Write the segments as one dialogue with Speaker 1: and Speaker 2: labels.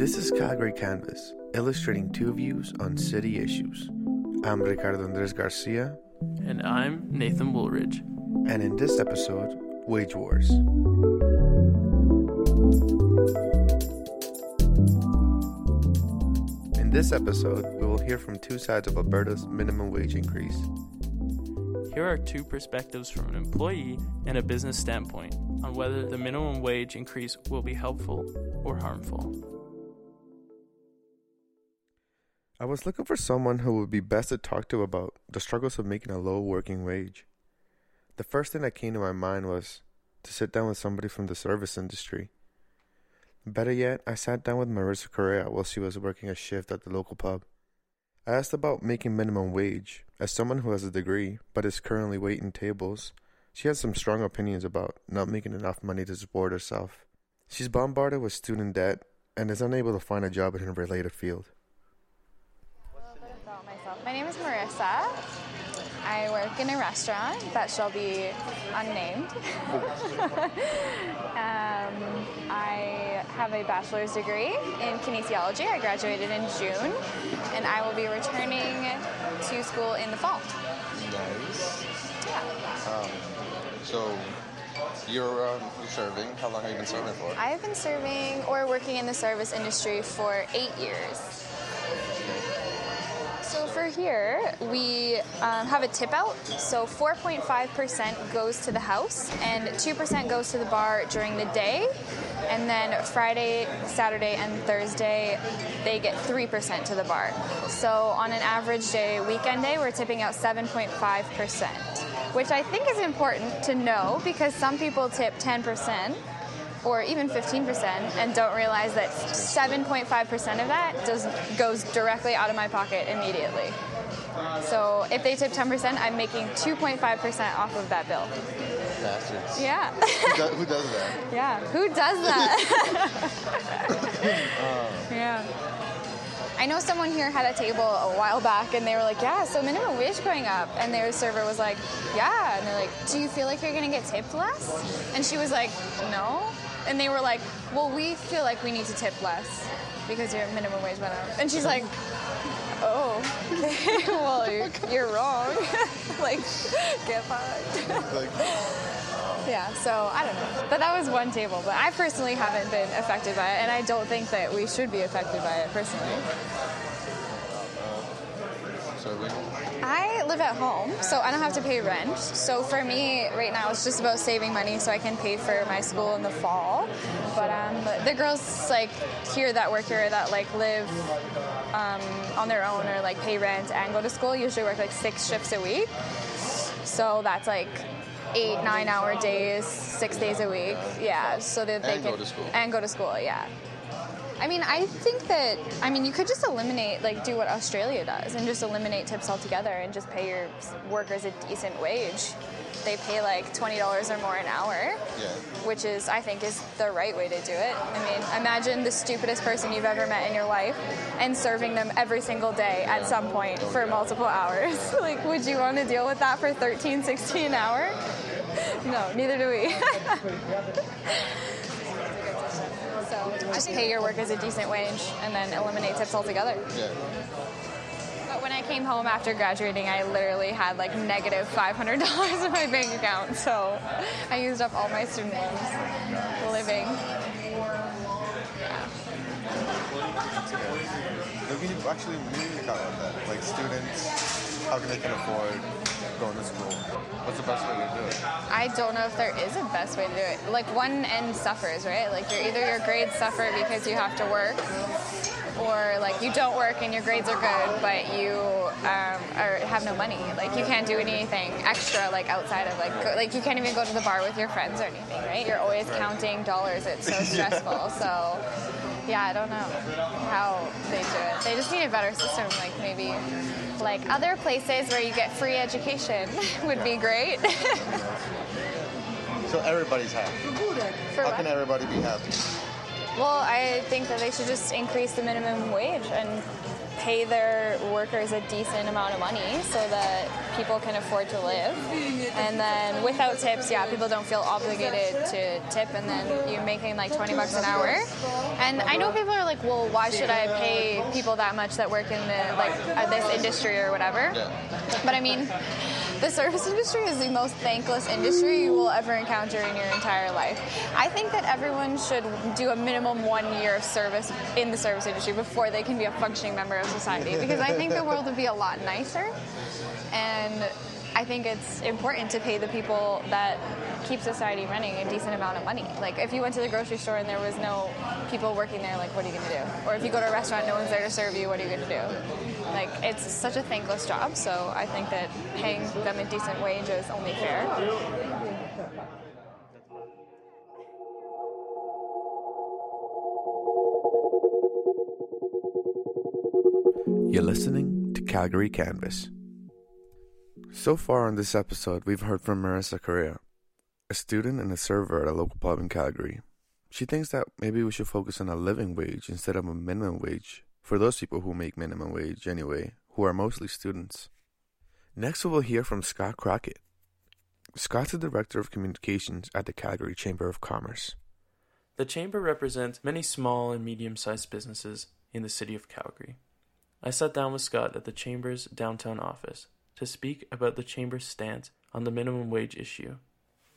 Speaker 1: This is Calgary Canvas, illustrating two views on city issues. I'm Ricardo Andres Garcia,
Speaker 2: And I'm Nathan Woolridge.
Speaker 1: and in this episode, Wage Wars. In this episode, we will hear from two sides of Alberta's minimum wage increase.
Speaker 2: Here are two perspectives from an employee and a business standpoint on whether the minimum wage increase will be helpful or harmful.
Speaker 1: I was looking for someone who would be best to talk to about the struggles of making a low working wage. The first thing that came to my mind was to sit down with somebody from the service industry. Better yet, I sat down with Marissa Corea while she was working a shift at the local pub. I asked about making minimum wage. As someone who has a degree but is currently waiting tables, she has some strong opinions about not making enough money to support herself. She's bombarded with student debt and is unable to find a job in her related field.
Speaker 3: about myself. My name is Marissa. I work in a restaurant that shall be unnamed. um, I have a bachelor's degree in kinesiology. I graduated in June, and I will be returning to school in the fall.
Speaker 4: Nice.
Speaker 3: Yeah.
Speaker 4: Um, so you're um, you're serving. How long have you been serving for?
Speaker 3: I have been serving or working in the service industry for eight years. Here, we um, have a tip out. So 4.5% goes to the house, and 2% goes to the bar during the day. And then Friday, Saturday, and Thursday, they get 3% to the bar. So on an average day, weekend day, we're tipping out 7.5%, which I think is important to know because some people tip 10% or even 15% and don't realize that 7.5% of that does, goes directly out of my pocket immediately. So if they tip 10%, I'm making 2.5% off of that bill.
Speaker 4: Bastards.
Speaker 3: Yeah.
Speaker 4: Who, do, who does that?
Speaker 3: yeah. Who does that? yeah. I know someone here had a table a while back and they were like, yeah, so minimum wage going up. And their server was like, yeah. And they're like, do you feel like you're going to get tipped less? And she was like, no. And they were like, well, we feel like we need to tip less because your minimum wage went up. And she's like, oh, okay. well, you're, you're wrong. like, get fucked. Yeah, so I don't know. But that was one table. But I personally haven't been affected by it, and I don't think that we should be affected by it personally. I live at home, so I don't have to pay rent. So for me, right now, it's just about saving money so I can pay for my school in the fall. The girls like here that work here that like live um, on their own or like pay rent and go to school usually work like six shifts a week. So that's like eight, nine hour days, six days a week. Yeah, so that they
Speaker 4: And
Speaker 3: can
Speaker 4: go to school.
Speaker 3: and go to school. Yeah. I mean, I think that I mean you could just eliminate, like, do what Australia does, and just eliminate tips altogether, and just pay your workers a decent wage. They pay like twenty dollars or more an hour,
Speaker 4: Yeah.
Speaker 3: Which is I think is the right way to do it. I mean, imagine the stupidest person you've ever met in your life, and serving them every single day at some point for multiple hours. like, would you want to deal with that for 13, 16 an hour? No, neither do we. So just pay your workers a decent wage and then eliminate tips altogether.
Speaker 4: Yeah.
Speaker 3: But when I came home after graduating, I literally had like negative $500 in my bank account. So I used up all my student loans living.
Speaker 4: Look, you actually mean to about that. Like students, how can they can afford going to school? What's the best way to do it?
Speaker 3: I don't know if there is a best way to do it. Like one end suffers, right? Like you're either your grades suffer because you have to work, or like you don't work and your grades are good, but you um, are, have no money. Like you can't do anything extra, like outside of like go, like you can't even go to the bar with your friends or anything, right? You're always counting dollars. It's so stressful. so yeah, I don't know how they do it. They just need a better system, like maybe. Like other places where you get free education would be great.
Speaker 4: So everybody's happy.
Speaker 3: For
Speaker 4: How
Speaker 3: what?
Speaker 4: can everybody be happy?
Speaker 3: Well, I think that they should just increase the minimum wage and pay their workers a decent amount of money so that people can afford to live. And then without tips, yeah, people don't feel obligated to tip, and then you're making like 20 bucks an hour. And I know people are like, well, why should I pay people that much that work in the like uh, this industry or whatever? But I mean, the service industry is the most thankless industry you will ever encounter in your entire life. I think that everyone should do a minimum one year of service in the service industry before they can be a functioning member of society because I think the world would be a lot nicer. And I think it's important to pay the people that keep society running a decent amount of money. Like if you went to the grocery store and there was no people working there, like what are you going to do? Or if you go to a restaurant, no one's there to serve you, what are you going to do? Like it's such a thankless job, so I think that paying them a decent wage is only fair.
Speaker 1: You're listening to Calgary Canvas. So far on this episode, we've heard from Marissa Corea, a student and a server at a local pub in Calgary. She thinks that maybe we should focus on a living wage instead of a minimum wage for those people who make minimum wage anyway, who are mostly students. Next, we will hear from Scott Crockatt. Scott's the Director of Communications at the Calgary Chamber of Commerce.
Speaker 2: The Chamber represents many small and medium sized businesses in the city of Calgary. I sat down with Scott at the Chamber's downtown office to speak about the Chamber's stance on the minimum wage issue.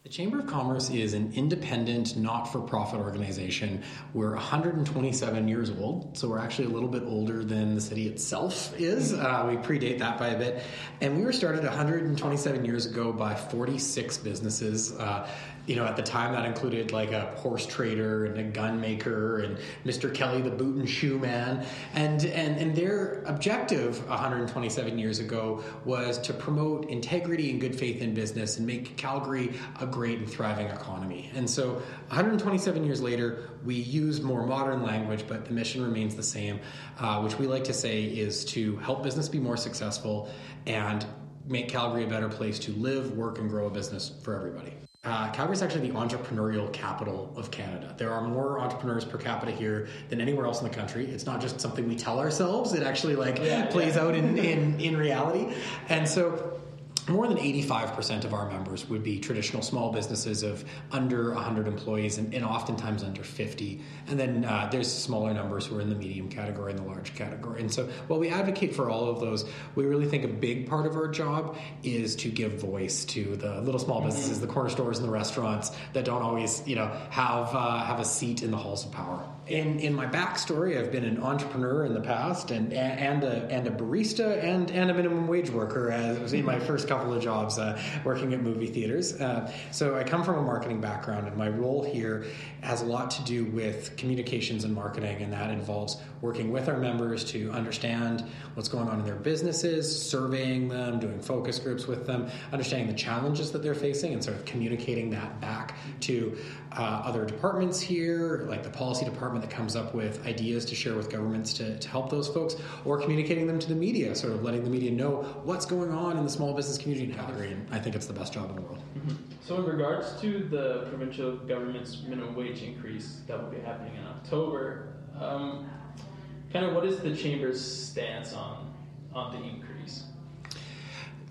Speaker 5: The Chamber of Commerce is an independent, not for profit organization. We're 127 years old, so we're actually a little bit older than the city itself is. Uh, we predate that by a bit. And we were started 127 years ago by 46 businesses. Uh, you know, at the time that included like a horse trader and a gun maker and Mr. Kelly, the boot and shoe man. And, and, and their objective 127 years ago was to promote integrity and good faith in business and make Calgary a great and thriving economy. And so 127 years later, we use more modern language, but the mission remains the same, uh, which we like to say is to help business be more successful and make Calgary a better place to live, work, and grow a business for everybody. Uh, Calgary is actually the entrepreneurial capital of Canada. There are more entrepreneurs per capita here than anywhere else in the country. It's not just something we tell ourselves; it actually like yeah, plays yeah. out in, in in reality. And so, more than 85% of our members would be traditional small businesses of under 100 employees and, and oftentimes under 50. And then uh, there's smaller numbers who are in the medium category and the large category. And so while we advocate for all of those, we really think a big part of our job is to give voice to the little small mm-hmm. businesses, the corner stores and the restaurants that don't always, you know, have, uh, have a seat in the halls of power in in my backstory, I've been an entrepreneur in the past, and and a and a barista and and a minimum wage worker as in my first couple of jobs uh, working at movie theaters. Uh, so I come from a marketing background, and my role here has a lot to do with communications and marketing, and that involves working with our members to understand what's going on in their businesses, surveying them, doing focus groups with them, understanding the challenges that they're facing, and sort of communicating that back to uh, other departments here, like the policy department that comes up with ideas to share with governments to, to help those folks, or communicating them to the media, sort of letting the media know what's going on in the small business community in Calgary. And I think it's the best job in the world.
Speaker 2: Mm-hmm. So, in regards to the provincial government's minimum wage increase that will be happening in October, um, kind of what is the chamber's stance on on the increase?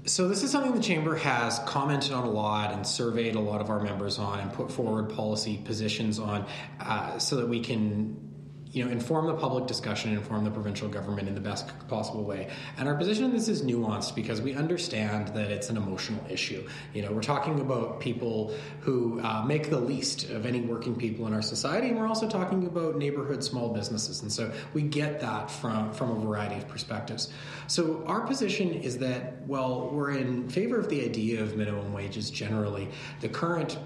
Speaker 5: So this is something the chamber has commented on a lot and surveyed a lot of our members on and put forward policy positions on, uh, so that we can you know, inform the public discussion inform the provincial government in the best possible way. And our position in this is nuanced because we understand that it's an emotional issue. You know, we're talking about people who uh, make the least of any working people in our society, and we're also talking about neighborhood small businesses. And so we get that from, from a variety of perspectives. So our position is that, well, we're in favor of the idea of minimum wages generally. The current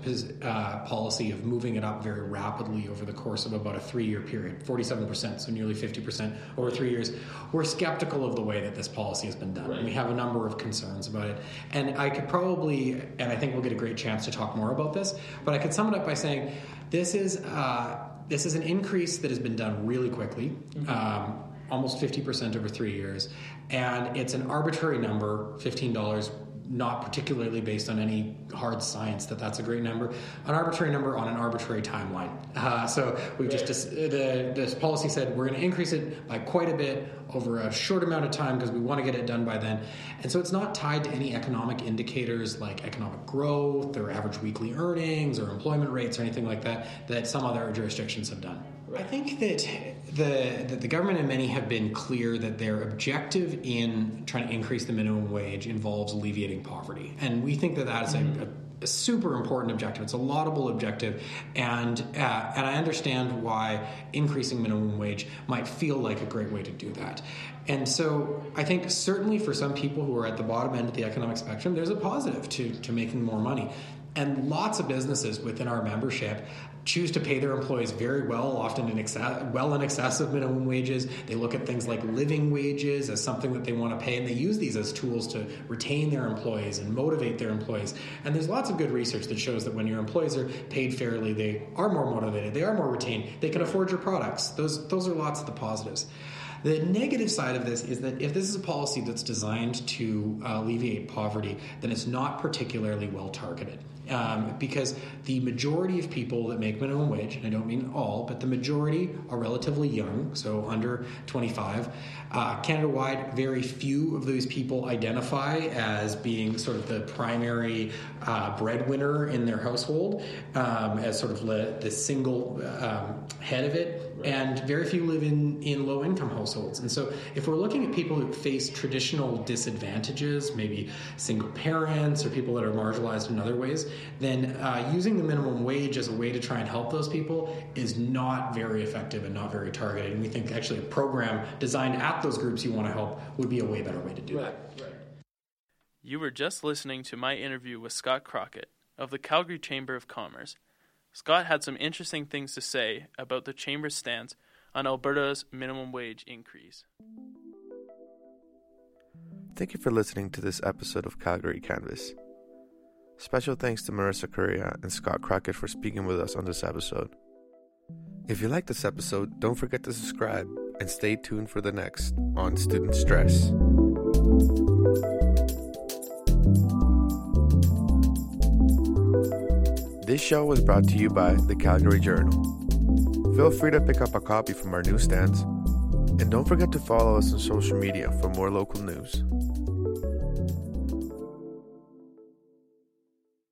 Speaker 5: uh, policy of moving it up very rapidly over the course of about a three year period, 47%, so nearly 50% over three years. We're skeptical of the way that this policy has been done. Right. We have a number of concerns about it. And I could probably, and I think we'll get a great chance to talk more about this, but I could sum it up by saying this is, uh, this is an increase that has been done really quickly. Mm-hmm. Um, almost 50% over three years. And it's an arbitrary number, $15 not particularly based on any hard science that that's a great number, an arbitrary number on an arbitrary timeline. Uh, so we've just the this policy said we're going to increase it by quite a bit over a short amount of time because we want to get it done by then. And so it's not tied to any economic indicators like economic growth or average weekly earnings or employment rates or anything like that that some other jurisdictions have done. I think that the that the government and many have been clear that their objective in trying to increase the minimum wage involves alleviating poverty, and we think that that is mm-hmm. a, a super important objective. It's a laudable objective, and uh, and I understand why increasing minimum wage might feel like a great way to do that. And so I think certainly for some people who are at the bottom end of the economic spectrum, there's a positive to to making more money. And lots of businesses within our membership choose to pay their employees very well, often in excess, well in excess of minimum wages. They look at things like living wages as something that they want to pay, and they use these as tools to retain their employees and motivate their employees. And there's lots of good research that shows that when your employees are paid fairly, they are more motivated, they are more retained, they can afford your products. Those those are lots of the positives. The negative side of this is that if this is a policy that's designed to uh, alleviate poverty, then it's not particularly well targeted. Um, because the majority of people that make minimum wage, and I don't mean all, but the majority are relatively young, so under 25. Uh, Canada wide, very few of those people identify as being sort of the primary uh, breadwinner in their household, um, as sort of le- the single um, head of it. And very few live in, in low income households. And so, if we're looking at people who face traditional disadvantages, maybe single parents or people that are marginalized in other ways, then uh, using the minimum wage as a way to try and help those people is not very effective and not very targeted. And we think actually a program designed at those groups you want to help would be a way better way to do right, that.
Speaker 2: You were just listening to my interview with Scott Crockatt of the Calgary Chamber of Commerce. Scott had some interesting things to say about the Chamber's stance on Alberta's minimum wage increase.
Speaker 1: Thank you for listening to this episode of Calgary Canvas. Special thanks to Marissa Corea and Scott Crockatt for speaking with us on this episode. If you like this episode, don't forget to subscribe and stay tuned for the next on Student Stress. This show was brought to you by the Calgary Journal. Feel free to pick up a copy from our newsstands, and don't forget to follow us on social media for more local news.